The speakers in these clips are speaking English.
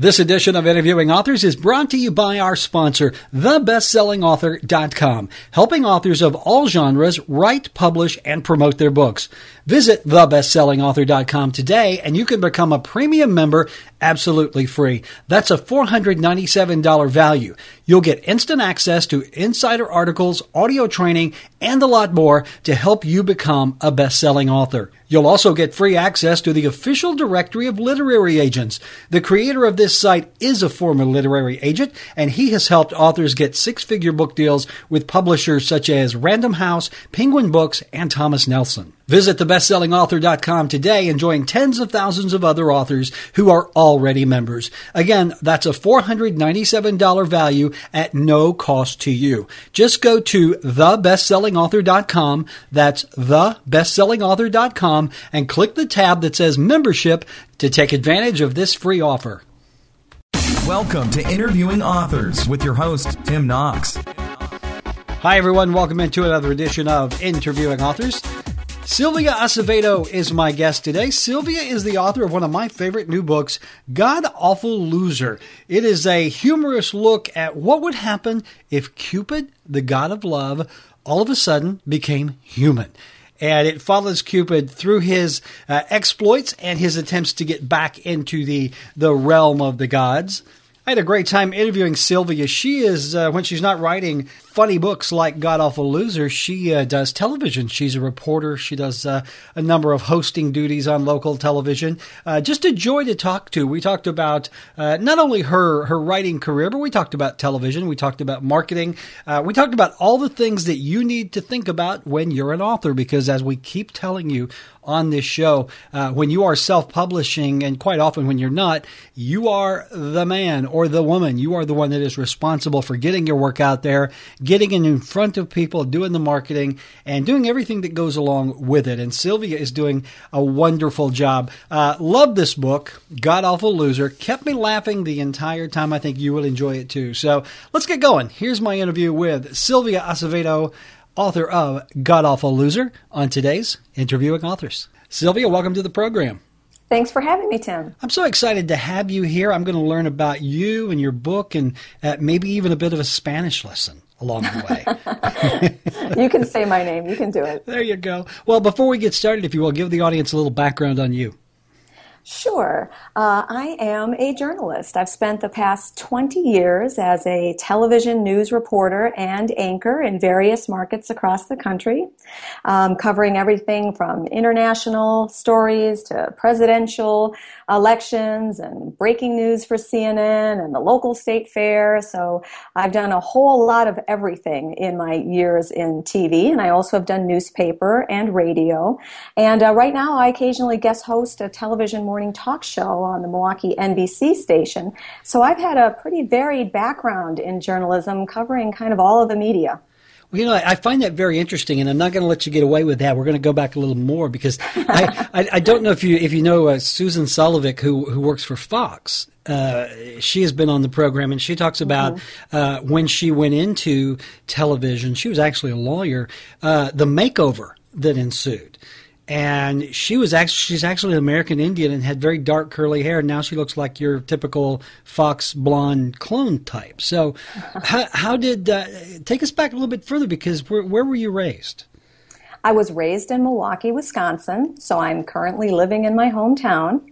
This edition of Interviewing Authors is brought to you by our sponsor, thebestsellingauthor.com, helping authors of all genres write, publish, and promote their books. Visit thebestsellingauthor.com today and you can become a premium member absolutely free. That's a $497 value. You'll get instant access to insider articles, audio training, and a lot more to help you become a best-selling author. You'll also get free access to the official directory of literary agents. The creator of this site is a former literary agent, and he has helped authors get six-figure book deals with publishers such as Random House, Penguin Books, and Thomas Nelson. Visit thebestsellingauthor.com today and join tens of thousands of other authors who are already members. Again, that's a $497 value at no cost to you. Just go to thebestsellingauthor.com. That's thebestsellingauthor.com and click the tab that says membership to take advantage of this free offer. Welcome to Interviewing Authors with your host, Tim Knox. Hi, everyone. Welcome into another edition of Interviewing Authors. Sylvia Acevedo is my guest today. Sylvia is the author of one of my favorite new books, God Awful Loser. It is a humorous look at what would happen if Cupid, the god of love, all of a sudden became human. And it follows Cupid through his uh, exploits and his attempts to get back into the, the realm of the gods. I had a great time interviewing Sylvia. She is, uh, when she's not writing funny books like God Awful Loser, she uh, does television. She's a reporter. She does uh, a number of hosting duties on local television. Uh, just a joy to talk to. We talked about uh, not only her, her writing career, but we talked about television. We talked about marketing. Uh, we talked about all the things that you need to think about when you're an author, because as we keep telling you, on this show. Uh, when you are self publishing, and quite often when you're not, you are the man or the woman. You are the one that is responsible for getting your work out there, getting in front of people, doing the marketing, and doing everything that goes along with it. And Sylvia is doing a wonderful job. Uh, love this book, God Awful Loser. Kept me laughing the entire time. I think you will enjoy it too. So let's get going. Here's my interview with Sylvia Acevedo author of God Awful Loser, on today's Interviewing Authors. Sylvia, welcome to the program. Thanks for having me, Tim. I'm so excited to have you here. I'm going to learn about you and your book and uh, maybe even a bit of a Spanish lesson along the way. you can say my name. You can do it. There you go. Well, before we get started, if you will, give the audience a little background on you. Sure. Uh, I am a journalist. I've spent the past 20 years as a television news reporter and anchor in various markets across the country, um, covering everything from international stories to presidential elections and breaking news for CNN and the local state fair. So I've done a whole lot of everything in my years in TV, and I also have done newspaper and radio. And uh, right now, I occasionally guest host a television morning morning talk show on the Milwaukee NBC station. So I've had a pretty varied background in journalism covering kind of all of the media. Well, you know, I find that very interesting, and I'm not going to let you get away with that. We're going to go back a little more because I, I, I, don't know if you if you know uh, Susan Solovic, who who works for Fox. Uh, she has been on the program, and she talks about mm-hmm. uh, when she went into television. She was actually a lawyer. Uh, the makeover that ensued and she was actually she's actually an American Indian and had very dark curly hair. Now she looks like your typical fox blonde clone type. So, how, how did uh, take us back a little bit further because where, where were you raised? I was raised in Milwaukee, Wisconsin. So I'm currently living in my hometown,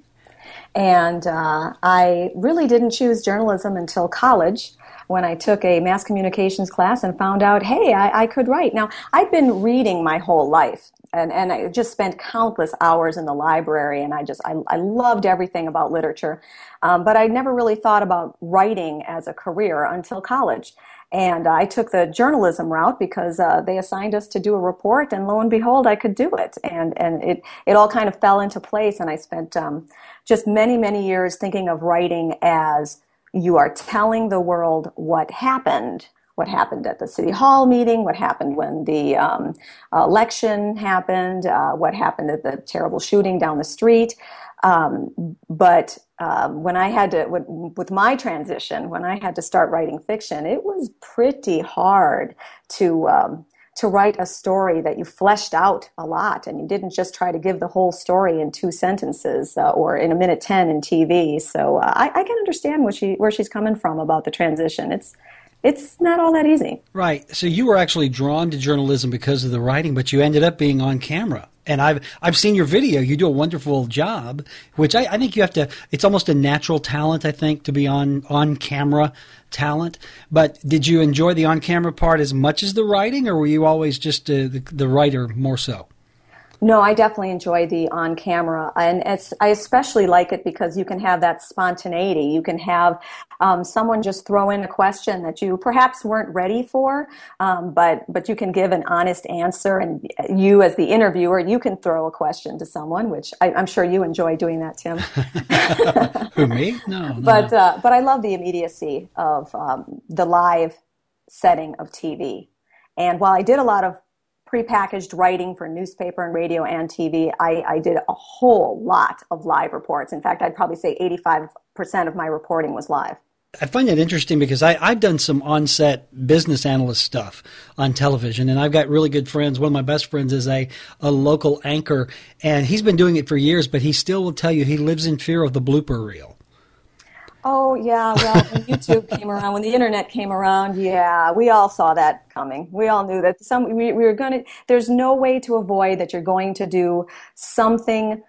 and uh, I really didn't choose journalism until college when I took a mass communications class and found out, hey, I, I could write. Now, I've been reading my whole life and, and I just spent countless hours in the library and I just, I, I loved everything about literature. Um, but I never really thought about writing as a career until college. And I took the journalism route because uh, they assigned us to do a report, and lo and behold, I could do it. And and it it all kind of fell into place. And I spent um, just many many years thinking of writing as you are telling the world what happened what happened at the city hall meeting, what happened when the um, election happened, uh, what happened at the terrible shooting down the street. Um, but um, when I had to, with my transition, when I had to start writing fiction, it was pretty hard to um, to write a story that you fleshed out a lot and you didn't just try to give the whole story in two sentences uh, or in a minute 10 in TV. So uh, I, I, can understand where, she, where she's coming from about the transition. It's, it's not all that easy. Right. So you were actually drawn to journalism because of the writing, but you ended up being on camera. And I've I've seen your video. You do a wonderful job, which I, I think you have to. It's almost a natural talent, I think, to be on on camera talent. But did you enjoy the on camera part as much as the writing, or were you always just uh, the, the writer more so? No, I definitely enjoy the on camera, and it's I especially like it because you can have that spontaneity. You can have um, someone just throw in a question that you perhaps weren't ready for, um, but but you can give an honest answer, and you as the interviewer, you can throw a question to someone, which I, am sure you enjoy doing that, Tim. Who me? No, no. But uh, but I love the immediacy of um, the live setting of TV. And while I did a lot of prepackaged writing for newspaper and radio and TV, I, I, did a whole lot of live reports. In fact, I'd probably say 85% of my reporting was live. I find that interesting because I, I, have done some on-set business analyst stuff on television, and I've got really good friends. One of my best friends is a, a local anchor, and he's been doing it for years, but he still will tell you he lives in fear of the blooper reel. Oh yeah, well, when YouTube came around, when the internet came around, yeah, we all saw that coming. We all knew that some we, we were going to. There's no way to avoid that you're going to do something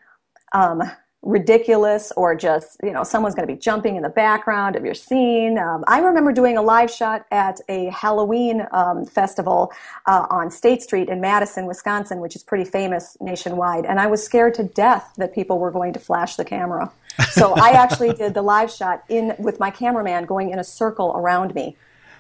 um, ridiculous or just you know someone's going to be jumping in the background of your scene um, i remember doing a live shot at a halloween um, festival uh, on state street in madison wisconsin which is pretty famous nationwide and i was scared to death that people were going to flash the camera so I actually did the live shot in with my cameraman going in a circle around me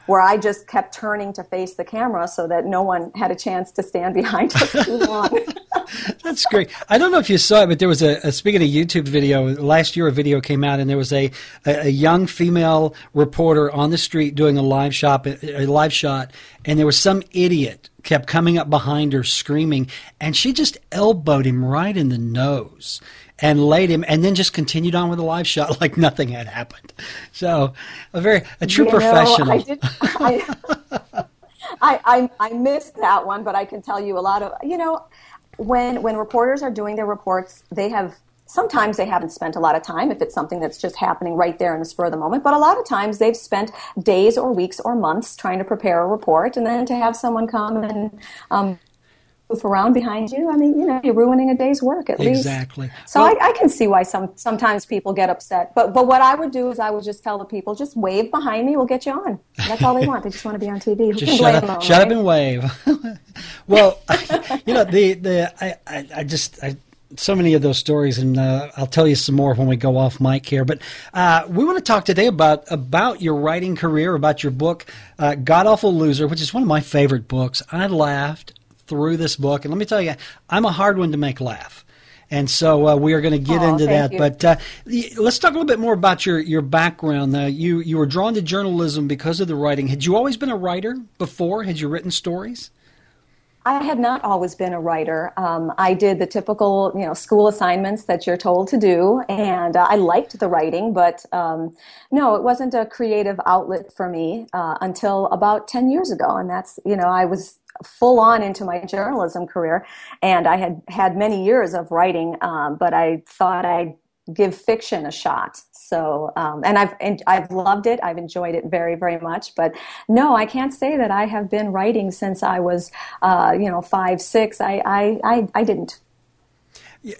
where I just kept turning to face the camera so that no one had a chance to stand behind us too long. That's great. I don't know if you saw it, but there was a, a, speaking of YouTube video last year. A video came out, and there was a, a, a young female reporter on the street doing a live shot, a live shot, and there was some idiot kept coming up behind her screaming, and she just elbowed him right in the nose and laid him, and then just continued on with the live shot like nothing had happened. So, a very a true you professional. Know, I, did, I, I, I, I missed that one, but I can tell you a lot of you know when when reporters are doing their reports, they have sometimes they haven't spent a lot of time if it's something that's just happening right there in the spur of the moment but a lot of times they've spent days or weeks or months trying to prepare a report and then to have someone come and um, move around behind you, I mean, you know, you're ruining a day's work at least. Exactly. So well, I, I, can see why some sometimes people get upset. But but what I would do is I would just tell the people, just wave behind me, we'll get you on. That's all they want. They just want to be on TV. Who just shut up, them, shut right? up and wave. well, you know, the the I I, I just I so many of those stories, and uh, I'll tell you some more when we go off mic here. But uh, we want to talk today about about your writing career, about your book, uh, God Awful Loser, which is one of my favorite books. I laughed through this book. And let me tell you, I'm a hard one to make laugh. And so uh, we are going to get into that. You. But uh, let's talk a little bit more about your, your background. Uh, you, you were drawn to journalism because of the writing. Had you always been a writer before? Had you written stories? I had not always been a writer. Um, I did the typical, you know, school assignments that you're told to do, and uh, I liked the writing, but um, no, it wasn't a creative outlet for me uh, until about ten years ago. And that's, you know, I was full on into my journalism career, and I had had many years of writing, um, but I thought I'd give fiction a shot. So, um, and I've and I've loved it. I've enjoyed it very, very much. But no, I can't say that I have been writing since I was, uh, you know, five, six. I, I, I, I didn't.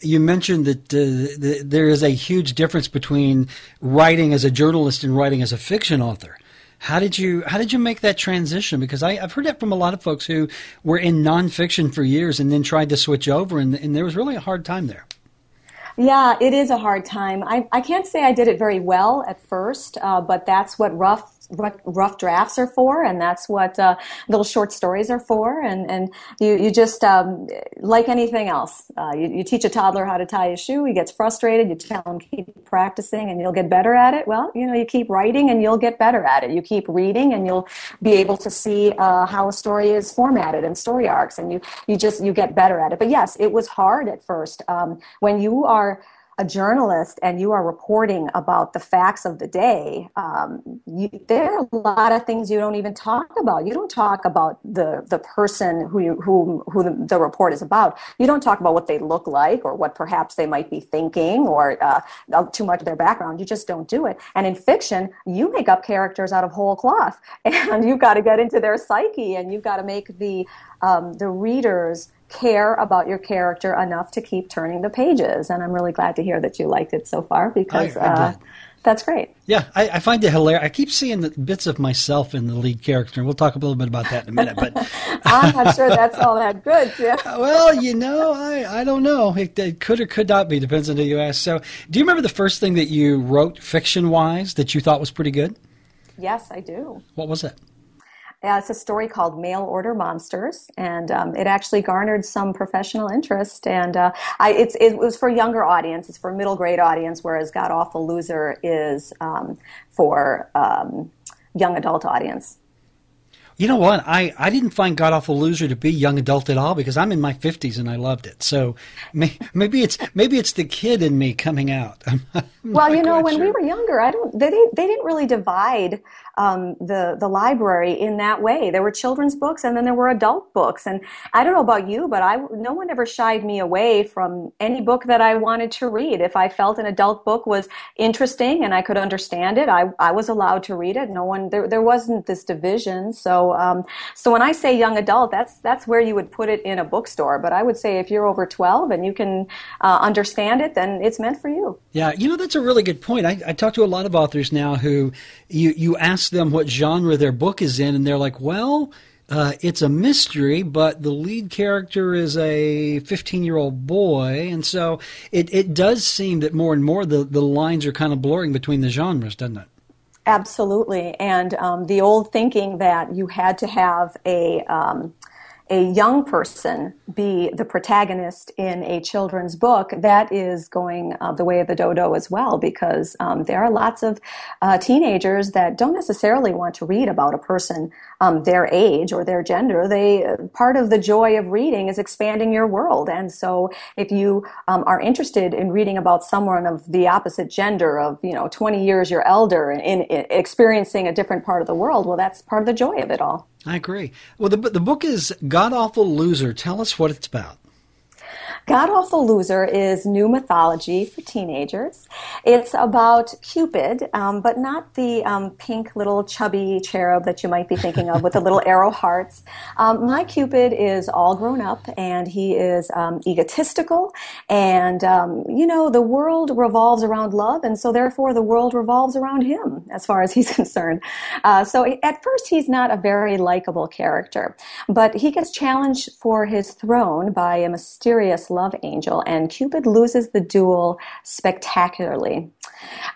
You mentioned that uh, the, there is a huge difference between writing as a journalist and writing as a fiction author. How did you how did you make that transition? Because I, have heard that from a lot of folks who were in nonfiction for years and then tried to switch over, and, and there was really a hard time there. Yeah, it is a hard time. I, I can't say I did it very well at first, uh, but that's what rough rough drafts are for, and that's what uh, little short stories are for. And and you you just um, like anything else, uh, you, you teach a toddler how to tie a shoe. He gets frustrated. You tell him keep practicing, and you'll get better at it. Well, you know, you keep writing, and you'll get better at it. You keep reading, and you'll be able to see uh, how a story is formatted and story arcs, and you you just you get better at it. But yes, it was hard at first um, when you are a journalist and you are reporting about the facts of the day, um, you, there are a lot of things you don't even talk about. You don't talk about the the person who you, who who the, the, report is about. You don't talk about what they look like or what perhaps they might be thinking or uh, too much of their background. You just don't do it. And in fiction, you make up characters out of whole cloth, and you've got to get into their psyche, and you've got to make the um, the readers care about your character enough to keep turning the pages. And I'm really glad to hear that you liked it so far because I, I uh, that's great. Yeah, I, I, find it hilarious. I keep seeing the bits of myself in the lead character, and we'll talk a little bit about that in a minute. But I'm not sure that's all that good, Jim. well, you know, I, I don't know. It, it, could or could not be, depends on who you ask. So, do you remember the first thing that you wrote fiction wise that you thought was pretty good? Yes, I do. What was it? Yeah, it's a story called Mail Order Monsters, and um, it actually garnered some professional interest. And uh, I, it was for younger audience, it's for middle grade audience, whereas God Awful Loser is um, for um, young adult audience. You know what? I, I didn't find God Awful Loser to be young adult at all because I'm in my 50s and I loved it. So may, maybe it's maybe it's the kid in me coming out. well, you know, when sure. we were younger, I don't they they didn't really divide um, the the library in that way. There were children's books, and then there were adult books. And I don't know about you, but I no one ever shied me away from any book that I wanted to read. If I felt an adult book was interesting and I could understand it, I I was allowed to read it. No one there there wasn't this division. So um, so when I say young adult, that's that's where you would put it in a bookstore. But I would say if you're over twelve and you can uh, understand it, then it's meant for you. Yeah, you know that's a really good point. I, I talk to a lot of authors now who you you ask ask them what genre their book is in, and they're like, well, uh, it's a mystery, but the lead character is a 15 year old boy. And so it, it does seem that more and more the, the lines are kind of blurring between the genres, doesn't it? Absolutely. And um, the old thinking that you had to have a. Um, a young person be the protagonist in a children's book, that is going uh, the way of the dodo as well, because um, there are lots of uh, teenagers that don't necessarily want to read about a person um, their age or their gender. They part of the joy of reading is expanding your world, and so if you um, are interested in reading about someone of the opposite gender, of you know 20 years your elder, in, in experiencing a different part of the world, well, that's part of the joy of it all. I agree. Well, the the book is God Awful Loser. Tell us what it's about. God Awful Loser is new mythology for teenagers. It's about Cupid, um, but not the um, pink little chubby cherub that you might be thinking of with the little arrow hearts. Um, my Cupid is all grown up and he is um, egotistical. And, um, you know, the world revolves around love, and so therefore the world revolves around him as far as he's concerned. Uh, so at first, he's not a very likable character, but he gets challenged for his throne by a mysterious love angel, and Cupid loses the duel spectacularly.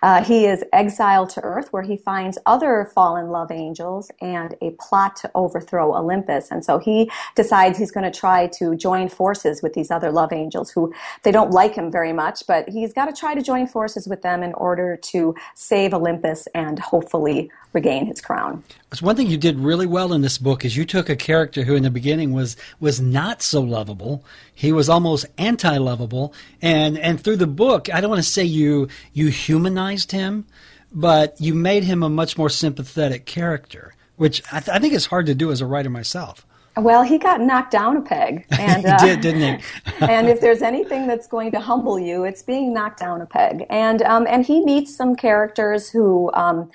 Uh, he is exiled to Earth, where he finds other fallen love angels and a plot to overthrow Olympus. And so he decides he's going to try to join forces with these other love angels who they don't like him very much, but he's got to try to join forces with them in order to save Olympus and hopefully regain his crown. It's one thing you did really well in this book is you took a character who in the beginning was was not so lovable. He was almost anti-lovable and and through the book, I don't want to say you you humanized him, but you made him a much more sympathetic character, which I, th- I think is hard to do as a writer myself. Well, he got knocked down a peg, and uh, he did, didn't he? and if there's anything that's going to humble you, it's being knocked down a peg. And um, and he meets some characters who. Um,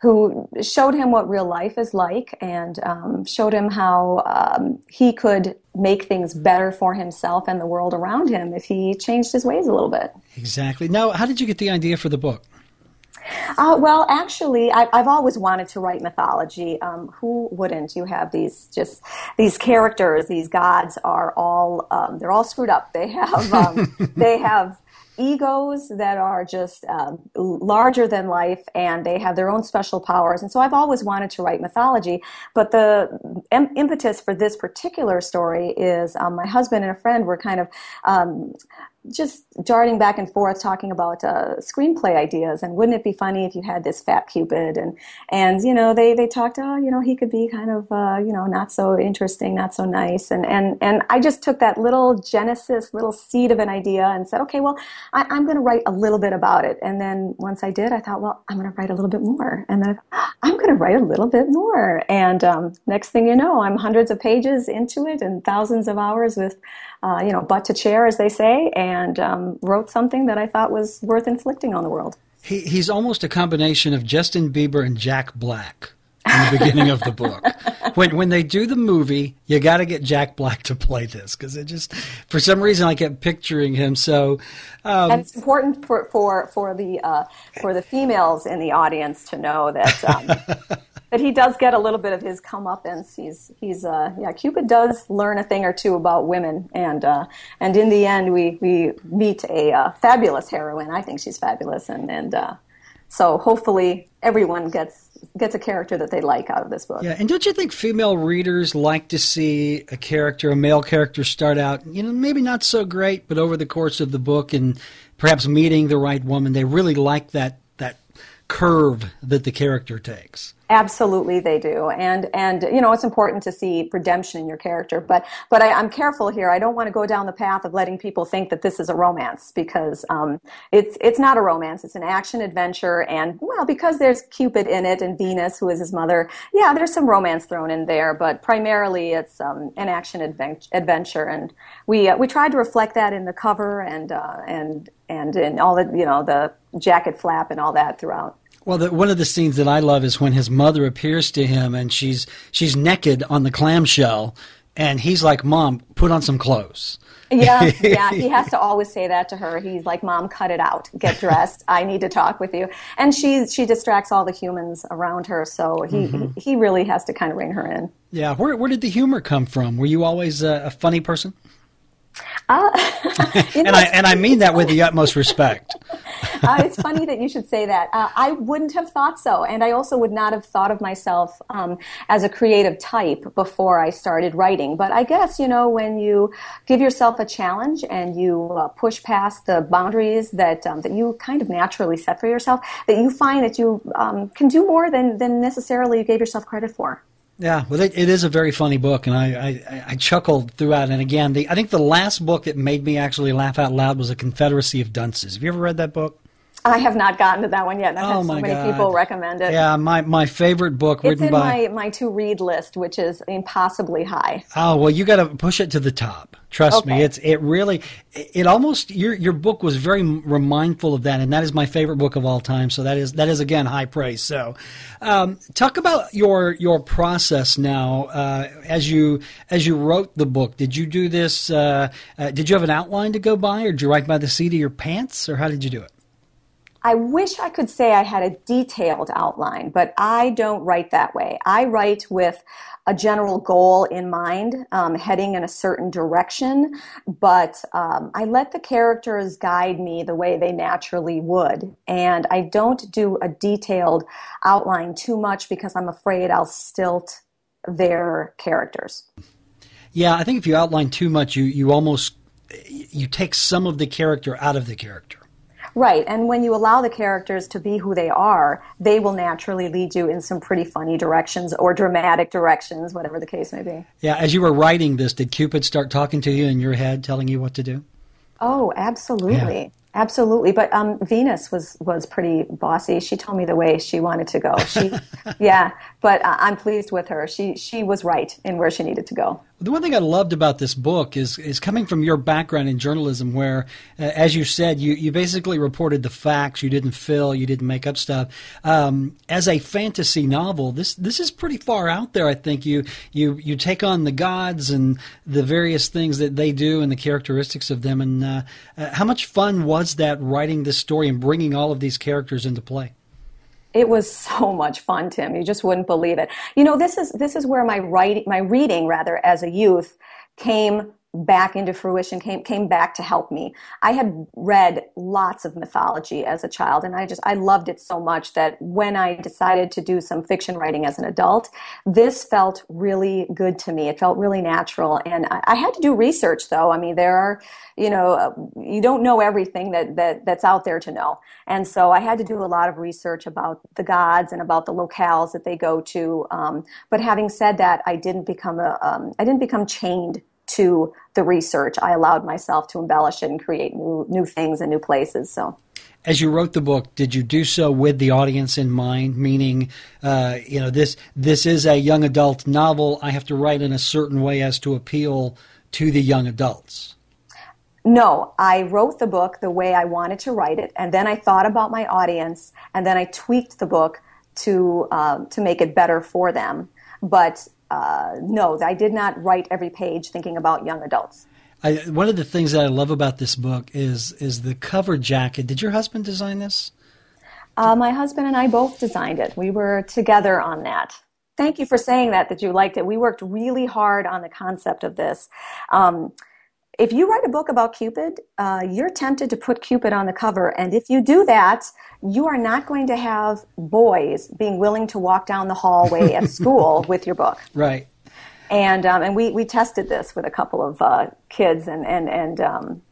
who showed him what real life is like and um, showed him how um, he could make things better for himself and the world around him if he changed his ways a little bit. Exactly. Now, how did you get the idea for the book? Uh, well, actually, I, have always wanted to write mythology. Um, who wouldn't? You have these just these characters. These gods are all um, they're all screwed up. They have um, they have egos that are just uh, larger than life and they have their own special powers. And so I've always wanted to write mythology. But the em- impetus for this particular story is um, my husband and a friend were kind of um, just darting back and forth talking about uh, screenplay ideas. And wouldn't it be funny if you had this fat Cupid? And and you know they they talked oh you know he could be kind of uh, you know not so interesting not so nice. And and and I just took that little genesis little seed of an idea and said okay well I, am going to write a little bit about it. And then once I did I thought well I'm going to write a little bit more. And then I'm going to write a little bit more and um, next thing you know I'm hundreds of pages into it and thousands of hours with uh, you know, butt to chair, as they say, and um, wrote something that I thought was worth inflicting on the world. He, he's almost a combination of Justin Bieber and Jack Black in the beginning of the book. When when they do the movie, you got to get Jack Black to play this because it just for some reason I kept picturing him. So, um, and it's important for for for the uh, for the females in the audience to know that um, but he does get a little bit of his comeuppance. He's he's uh, yeah. Cupid does learn a thing or two about women, and uh, and in the end, we we meet a uh, fabulous heroine. I think she's fabulous, and and uh, so hopefully everyone gets gets a character that they like out of this book. Yeah, and don't you think female readers like to see a character, a male character, start out, you know, maybe not so great, but over the course of the book and perhaps meeting the right woman, they really like that curve that the character takes. Absolutely, they do, and and you know it's important to see redemption in your character. But but I, am careful here. I don't want to go down the path of letting people think that this is a romance because um, it's it's not a romance. It's an action adventure, and well, because there's Cupid in it and Venus, who is his mother. Yeah, there's some romance thrown in there, but primarily it's um, an action adventure, and we uh, we tried to reflect that in the cover and uh, and and in all the you know the jacket flap and all that throughout. Well, the, one of the scenes that I love is when his mother appears to him and she's she's naked on the clamshell, and he's like, "Mom, put on some clothes." yeah, yeah. He has to always say that to her. He's like, "Mom, cut it out. Get dressed. I need to talk with you." And she she distracts all the humans around her, so he mm-hmm. he really has to kind of ring her in. Yeah. Where where did the humor come from? Were you always a, a funny person? Uh, know, and I and I mean that with the utmost respect. uh, it's funny that you should say that. Uh, I wouldn't have thought so, and I also would not have thought of myself um, as a creative type before I started writing. But I guess you know when you give yourself a challenge and you uh, push past the boundaries that um, that you kind of naturally set for yourself, that you find that you um, can do more than than necessarily you gave yourself credit for. Yeah, well, it, it is a very funny book, and I, I, I chuckled throughout. And again, the, I think the last book that made me actually laugh out loud was A Confederacy of Dunces. Have you ever read that book? I have not gotten to that one yet. I've oh had so many God. people recommend it. Yeah, my, my favorite book it's written by my, my to read list, which is impossibly high. Oh well, you got to push it to the top. Trust okay. me, it's it really it almost your your book was very remindful of that, and that is my favorite book of all time. So that is that is again high praise. So, um, talk about your your process now uh, as you as you wrote the book. Did you do this? Uh, uh, did you have an outline to go by, or did you write by the seat of your pants, or how did you do it? I wish I could say I had a detailed outline, but I don't write that way. I write with a general goal in mind, um, heading in a certain direction, but um, I let the characters guide me the way they naturally would. And I don't do a detailed outline too much because I'm afraid I'll stilt their characters. Yeah, I think if you outline too much, you, you almost you take some of the character out of the character. Right. And when you allow the characters to be who they are, they will naturally lead you in some pretty funny directions or dramatic directions, whatever the case may be. Yeah. As you were writing this, did Cupid start talking to you in your head, telling you what to do? Oh, absolutely. Yeah. Absolutely, but um, Venus was was pretty bossy. She told me the way she wanted to go. She, yeah, but uh, I'm pleased with her. She she was right in where she needed to go. The one thing I loved about this book is is coming from your background in journalism, where, uh, as you said, you, you basically reported the facts. You didn't fill. You didn't make up stuff. Um, as a fantasy novel, this this is pretty far out there. I think you you you take on the gods and the various things that they do and the characteristics of them. And uh, uh, how much fun was that writing this story and bringing all of these characters into play? It was so much fun, Tim. You just wouldn't believe it. You know, this is this is where my writing, my reading rather, as a youth, came back into fruition came came back to help me. I had read lots of mythology as a child and I just I loved it so much that when I decided to do some fiction writing as an adult, this felt really good to me. It felt really natural and I, I had to do research though. I mean there are, you know, uh, you don't know everything that that that's out there to know. And so I had to do a lot of research about the gods and about the locales that they go to. Um, but having said that, I didn't become a um, I didn't become chained to the research. I allowed myself to embellish it and create new new things and new places. So. As you wrote the book, did you do so with the audience in mind? Meaning, uh, you know, this this is a young adult novel. I have to write in a certain way as to appeal to the young adults. No, I wrote the book the way I wanted to write it, and then I thought about my audience, and then I tweaked the book to uh, to make it better for them. But uh, no, I did not write every page thinking about young adults. I, one of the things that I love about this book is is the cover jacket. Did your husband design this? Uh, my husband and I both designed it. We were together on that. Thank you for saying that that you liked it. We worked really hard on the concept of this. Um, if you write a book about Cupid, uh, you're tempted to put Cupid on the cover. And if you do that, you are not going to have boys being willing to walk down the hallway at school with your book. Right. And, um, and we, we tested this with a couple of uh, kids, and, and, and um,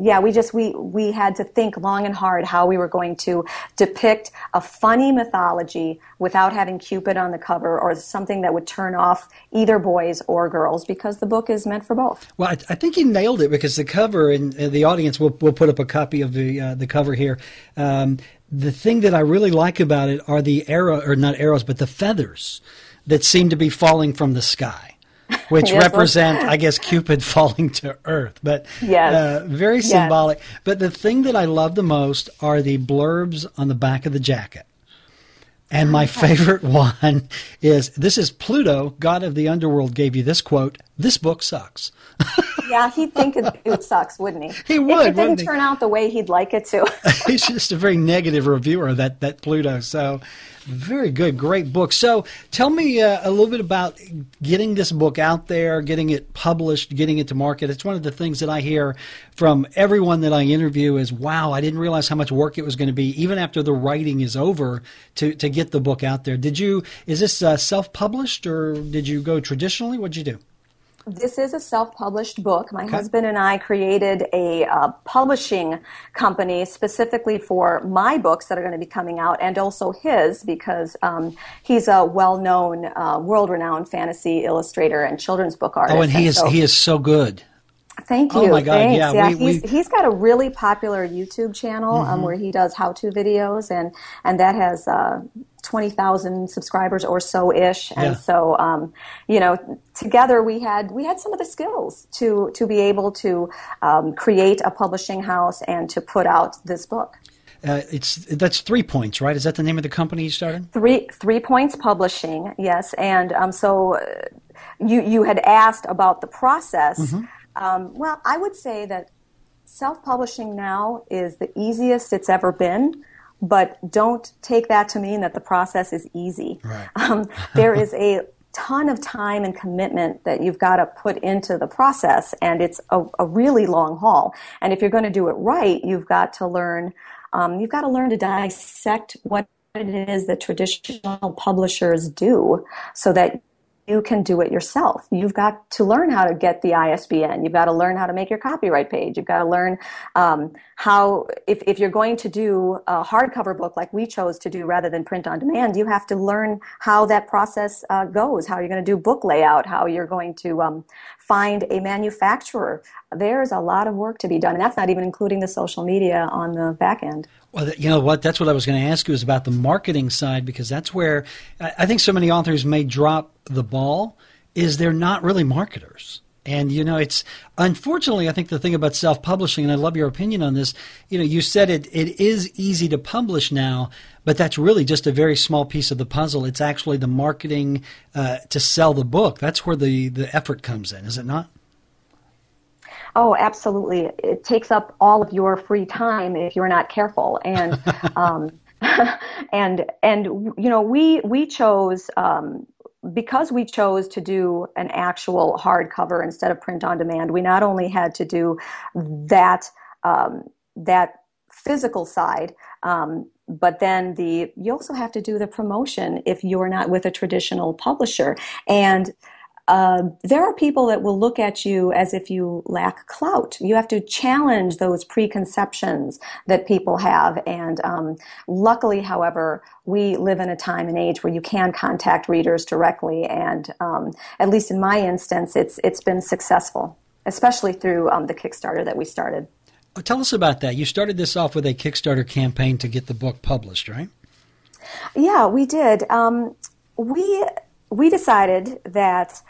yeah, we just we we had to think long and hard how we were going to depict a funny mythology without having Cupid on the cover or something that would turn off either boys or girls because the book is meant for both. Well, I, I think you nailed it because the cover and uh, the audience will will put up a copy of the uh, the cover here. Um, the thing that I really like about it are the arrow or not arrows, but the feathers that seem to be falling from the sky which yes, represent, I guess, Cupid falling to earth. But yes. uh, very symbolic. Yes. But the thing that I love the most are the blurbs on the back of the jacket. And my favorite one is this is Pluto, god of the underworld, gave you this quote This book sucks. Yeah, he'd think it, it, sucks, wouldn't he? He would. It, it didn't turn out the way he'd like it to. He's just a very negative reviewer of that, that Pluto. So very good, great book. So, tell me uh, a little bit about getting this book out there, getting it published, getting it to market. It's one of the things that I hear from everyone that I interview is, "Wow, I didn't realize how much work it was going to be, even after the writing is over, to to get the book out there." Did you? Is this uh, self-published, or did you go traditionally? What'd you do? This is a self-published book. My okay. husband and I created a uh, publishing company specifically for my books that are going to be coming out, and also his because um, he's a well-known, uh, world-renowned fantasy illustrator and children's book artist. Oh, and he and is so, he is so good. Thank oh you. Oh my God! Thanks. Yeah, yeah we, he's we... he's got a really popular YouTube channel um, mm-hmm. um, where he does how-to videos, and and that has uh, twenty thousand subscribers or so ish. And yeah. so, um, you know, together we had we had some of the skills to to be able to um, create a publishing house and to put out this book. Uh, it's that's three points, right? Is that the name of the company you started? Three three points publishing, yes. And um, so uh, you you had asked about the process. Mm-hmm. Um, well, I would say that self publishing now is the easiest it's ever been, but don't take that to mean that the process is easy. Right. Um, there is a ton of time and commitment that you've got to put into the process, and it's a, a really long haul. And if you're going to do it right, you've got to learn. Um, you've got to learn to dissect what it is that traditional publishers do so that you can do it yourself. You've got to learn how to get the ISBN. You've got to learn how to make your copyright page. You've got to learn um, how, if, if you're going to do a hardcover book like we chose to do rather than print on demand, you have to learn how that process uh, goes, how you're going to do book layout, how you're going to um, find a manufacturer. There's a lot of work to be done, and that's not even including the social media on the back end. Well, you know what? That's what I was going to ask you is about the marketing side because that's where I think so many authors may drop the ball. Is they're not really marketers. And you know, it's unfortunately, I think the thing about self-publishing, and I love your opinion on this. You know, you said it it is easy to publish now, but that's really just a very small piece of the puzzle. It's actually the marketing uh, to sell the book. That's where the the effort comes in, is it not? Oh, absolutely. It takes up all of your free time if you're not careful. And um, and and you know, we we chose. Um, because we chose to do an actual hardcover instead of print on demand, we not only had to do that um, that physical side, um, but then the you also have to do the promotion if you're not with a traditional publisher. And uh, there are people that will look at you as if you lack clout. You have to challenge those preconceptions that people have. And um, luckily, however, we live in a time and age where you can contact readers directly. And um, at least in my instance, it's it's been successful, especially through um, the Kickstarter that we started. Well, tell us about that. You started this off with a Kickstarter campaign to get the book published, right? Yeah, we did. Um, we we decided that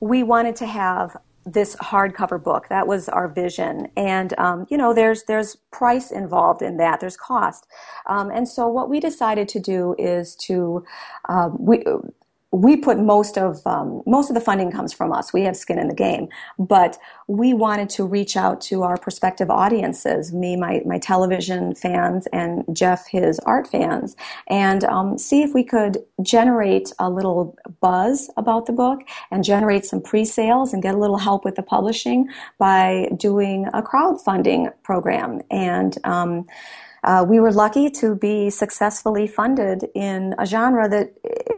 we wanted to have this hardcover book. That was our vision, and um, you know, there's there's price involved in that. There's cost, um, and so what we decided to do is to um, we we put most of um, most of the funding comes from us. We have skin in the game, but we wanted to reach out to our prospective audiences, me, my my television fans, and Jeff, his art fans, and um, see if we could generate a little buzz about the book and generate some pre-sales and get a little help with the publishing by doing a crowdfunding program and. Um, uh, we were lucky to be successfully funded in a genre that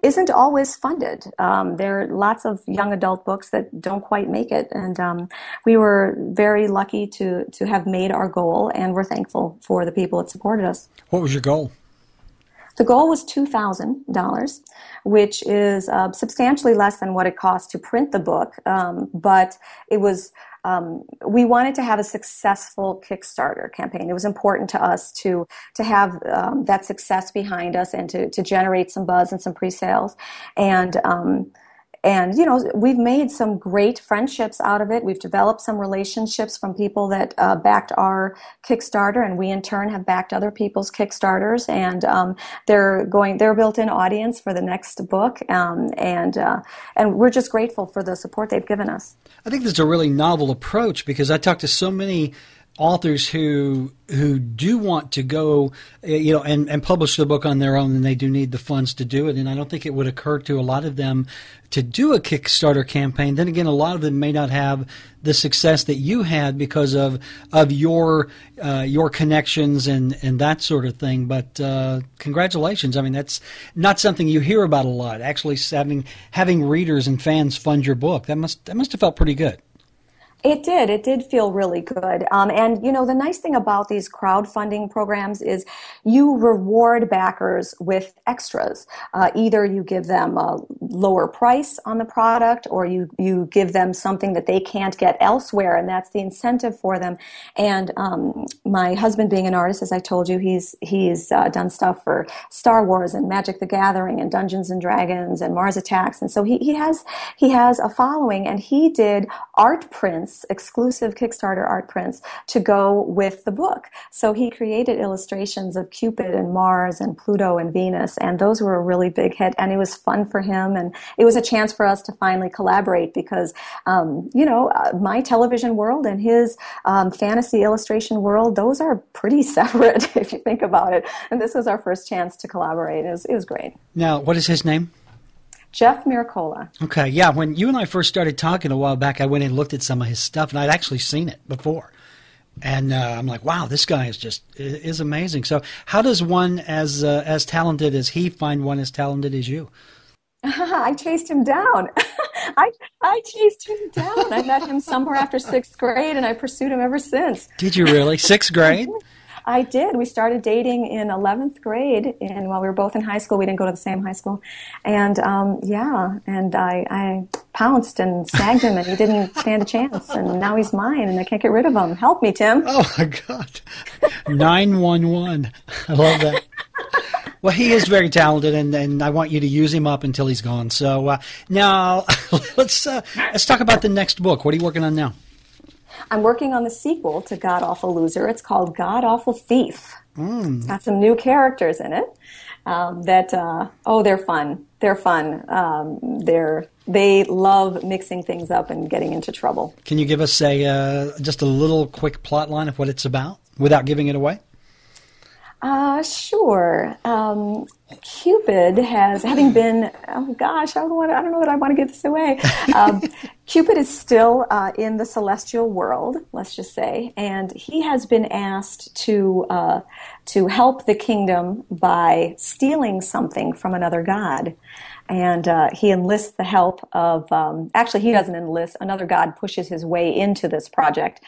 isn't always funded. Um, there are lots of young adult books that don't quite make it, and um, we were very lucky to to have made our goal, and we're thankful for the people that supported us. What was your goal? The goal was $2,000, which is uh, substantially less than what it cost to print the book, um, but it was um, we wanted to have a successful Kickstarter campaign. It was important to us to to have um, that success behind us and to to generate some buzz and some pre-sales. And um, and you know we've made some great friendships out of it. We've developed some relationships from people that uh, backed our kickstarter and we in turn have backed other people's kickstarters. And um, they're going they're built-in audience for the next book. Um, and uh, and we're just grateful for the support they've given us. I think this is a really novel approach because i talk to so many authors who who do want to go, eh, you know, and, and publish the book on their own, and they do need the funds to do it. And I don't think it would occur to a lot of them to do a Kickstarter campaign. Then again, a lot of them may not have the success that you had because of of your uh, your connections and and that sort of thing. But uh, congratulations! I mean, that's not something you hear about a lot. Actually, having having readers and fans fund your book that must that must have felt pretty good. It did. It did feel really good. Um, and, you know, the nice thing about these crowdfunding programs is you reward backers with extras. Uh, either you give them a lower price on the product or you, you give them something that they can't get elsewhere. And that's the incentive for them. And um, my husband, being an artist, as I told you, he's, he's uh, done stuff for Star Wars and Magic the Gathering and Dungeons and Dragons and Mars Attacks. And so he, he, has, he has a following and he did art prints exclusive Kickstarter art prints to go with the book. So he created illustrations of Cupid and Mars and Pluto and Venus, and those were a really big hit. And it was fun for him, and it was a chance for us to finally collaborate because, um, you know, uh, my television world and his um, fantasy illustration world, those are pretty separate if you think about it. And this was our first chance to collaborate. It was, it was great. Now, what is his name? Jeff Miracola. Okay, yeah. When you and I first started talking a while back, I went and looked at some of his stuff, and I'd actually seen it before. And uh, I'm like, wow, this guy is just is amazing. So, how does one as uh, as talented as he find one as talented as you? I chased him down. I I chased him down. I met him somewhere after sixth grade, and I pursued him ever since. Did you really? Sixth grade? I did. We started dating in 11th grade, and while we were both in high school, we didn't go to the same high school. And um, yeah, and I, I pounced and snagged him, and he didn't stand a chance. And now he's mine, and I can't get rid of him. Help me, Tim. Oh my God, nine one one. I love that. Well, he is very talented, and, and I want you to use him up until he's gone. So uh, now let's uh, let's talk about the next book. What are you working on now? I'm working on the sequel to God Awful Loser. It's called God Awful Thief. Mm. Got some new characters in it. Um, that uh, oh, they're fun. They're fun. Um, they're they love mixing things up and getting into trouble. Can you give us a uh, just a little quick plot line of what it's about without giving it away? Uh, sure. Um, Cupid has, having been, oh gosh, I don't, want, I don't know that I want to give this away. Um, Cupid is still uh, in the celestial world, let's just say, and he has been asked to uh, to help the kingdom by stealing something from another god and uh, he enlists the help of um, actually he doesn't enlist another god pushes his way into this project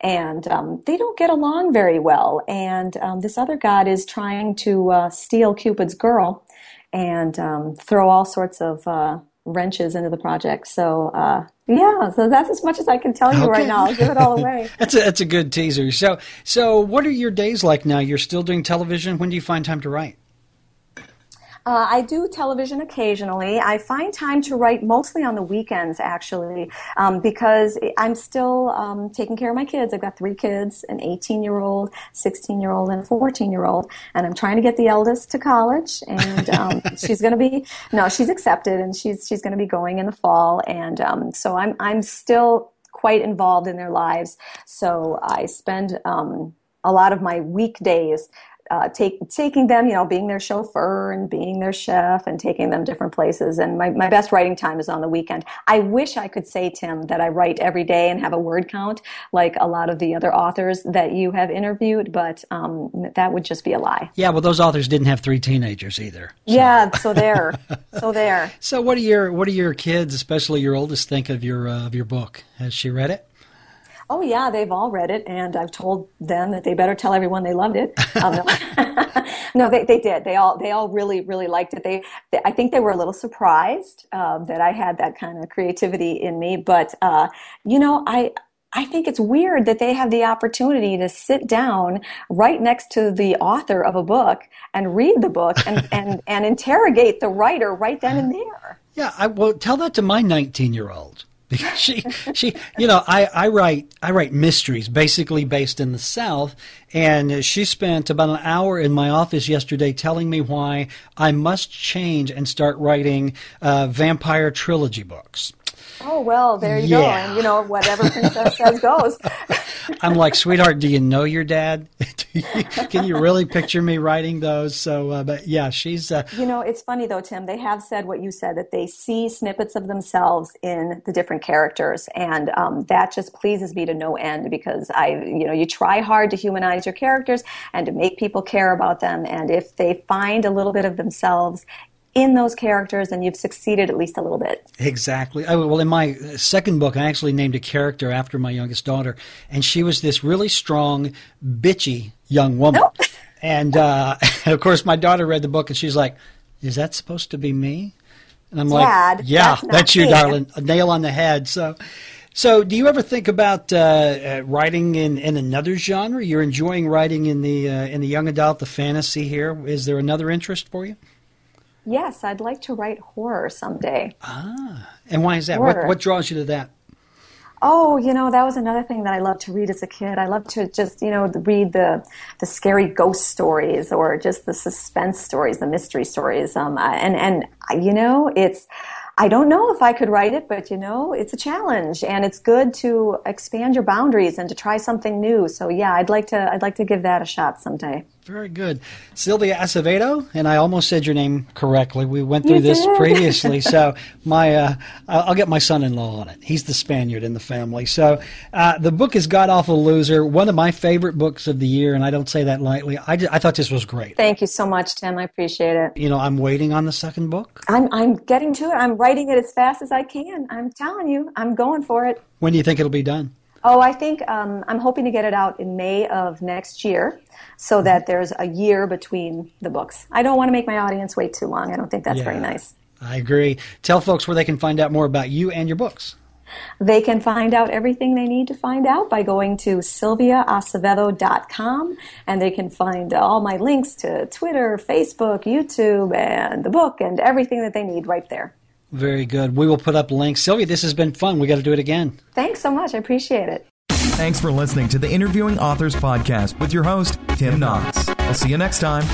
and um, they don't get along very well and um, this other god is trying to uh, steal cupid's girl and um, throw all sorts of uh, wrenches into the project so uh, yeah, so that's as much as I can tell you okay. right now. I'll give it all away. that's a that's a good teaser. So so what are your days like now? You're still doing television. When do you find time to write? Uh, I do television occasionally. I find time to write mostly on the weekends, actually, um, because I'm still um, taking care of my kids. I've got three kids an 18 year old, 16 year old, and a 14 year old. And I'm trying to get the eldest to college. And um, she's going to be, no, she's accepted and she's, she's going to be going in the fall. And um, so I'm, I'm still quite involved in their lives. So I spend um, a lot of my weekdays uh, take, taking them, you know, being their chauffeur and being their chef and taking them different places. And my, my best writing time is on the weekend. I wish I could say, Tim, that I write every day and have a word count like a lot of the other authors that you have interviewed, but um, that would just be a lie. Yeah, well, those authors didn't have three teenagers either. So. Yeah, so there, so there. So, what do your what do your kids, especially your oldest, think of your uh, of your book? Has she read it? Oh yeah, they've all read it, and I've told them that they better tell everyone they loved it. Um, no, no they, they did. They all they all really really liked it. They, they I think they were a little surprised um, that I had that kind of creativity in me, but uh, you know I. I think it's weird that they have the opportunity to sit down right next to the author of a book and read the book and, and, and interrogate the writer right then and there. Yeah, I will tell that to my 19 year old because she she you know I, I write I write mysteries basically based in the South and she spent about an hour in my office yesterday telling me why I must change and start writing uh, vampire trilogy books. Oh well, there you yeah. go, and you know whatever princess says goes. I'm like, sweetheart, do you know your dad? Can you really picture me writing those? So, uh, but yeah, she's. Uh, you know, it's funny though, Tim. They have said what you said that they see snippets of themselves in the different characters, and um, that just pleases me to no end because I, you know, you try hard to humanize your characters and to make people care about them, and if they find a little bit of themselves in those characters and you've succeeded at least a little bit. Exactly. I, well, in my second book, I actually named a character after my youngest daughter, and she was this really strong, bitchy young woman. Nope. And, uh, of course, my daughter read the book and she's like, Is that supposed to be me? And I'm Dad, like, Yeah, that's, that's you, darling. A nail on the head. So. So, do you ever think about uh, uh, writing in, in another genre? You're enjoying writing in the uh, in the young adult, the fantasy. Here, is there another interest for you? Yes, I'd like to write horror someday. Ah, and why is that? What, what draws you to that? Oh, you know, that was another thing that I loved to read as a kid. I loved to just, you know, read the the scary ghost stories or just the suspense stories, the mystery stories. Um, and and you know, it's I don't know if I could write it, but you know, it's a challenge and it's good to expand your boundaries and to try something new. So yeah, I'd like to I'd like to give that a shot someday. Very good. Sylvia Acevedo, and I almost said your name correctly. We went through you this did. previously. so my uh, I'll get my son-in-law on it. He's the Spaniard in the family. So uh, the book is God Awful Loser, one of my favorite books of the year, and I don't say that lightly. I, I thought this was great. Thank you so much, Tim. I appreciate it. You know, I'm waiting on the second book. I'm, I'm getting to it. I'm writing it as fast as I can. I'm telling you, I'm going for it. When do you think it'll be done? Oh, I think um, I'm hoping to get it out in May of next year so that there's a year between the books. I don't want to make my audience wait too long. I don't think that's yeah, very nice. I agree. Tell folks where they can find out more about you and your books. They can find out everything they need to find out by going to sylviaacevedo.com and they can find all my links to Twitter, Facebook, YouTube, and the book and everything that they need right there. Very good. We will put up links. Sylvia, this has been fun. We got to do it again. Thanks so much. I appreciate it. Thanks for listening to the Interviewing Authors Podcast with your host, Tim Knox. I'll see you next time.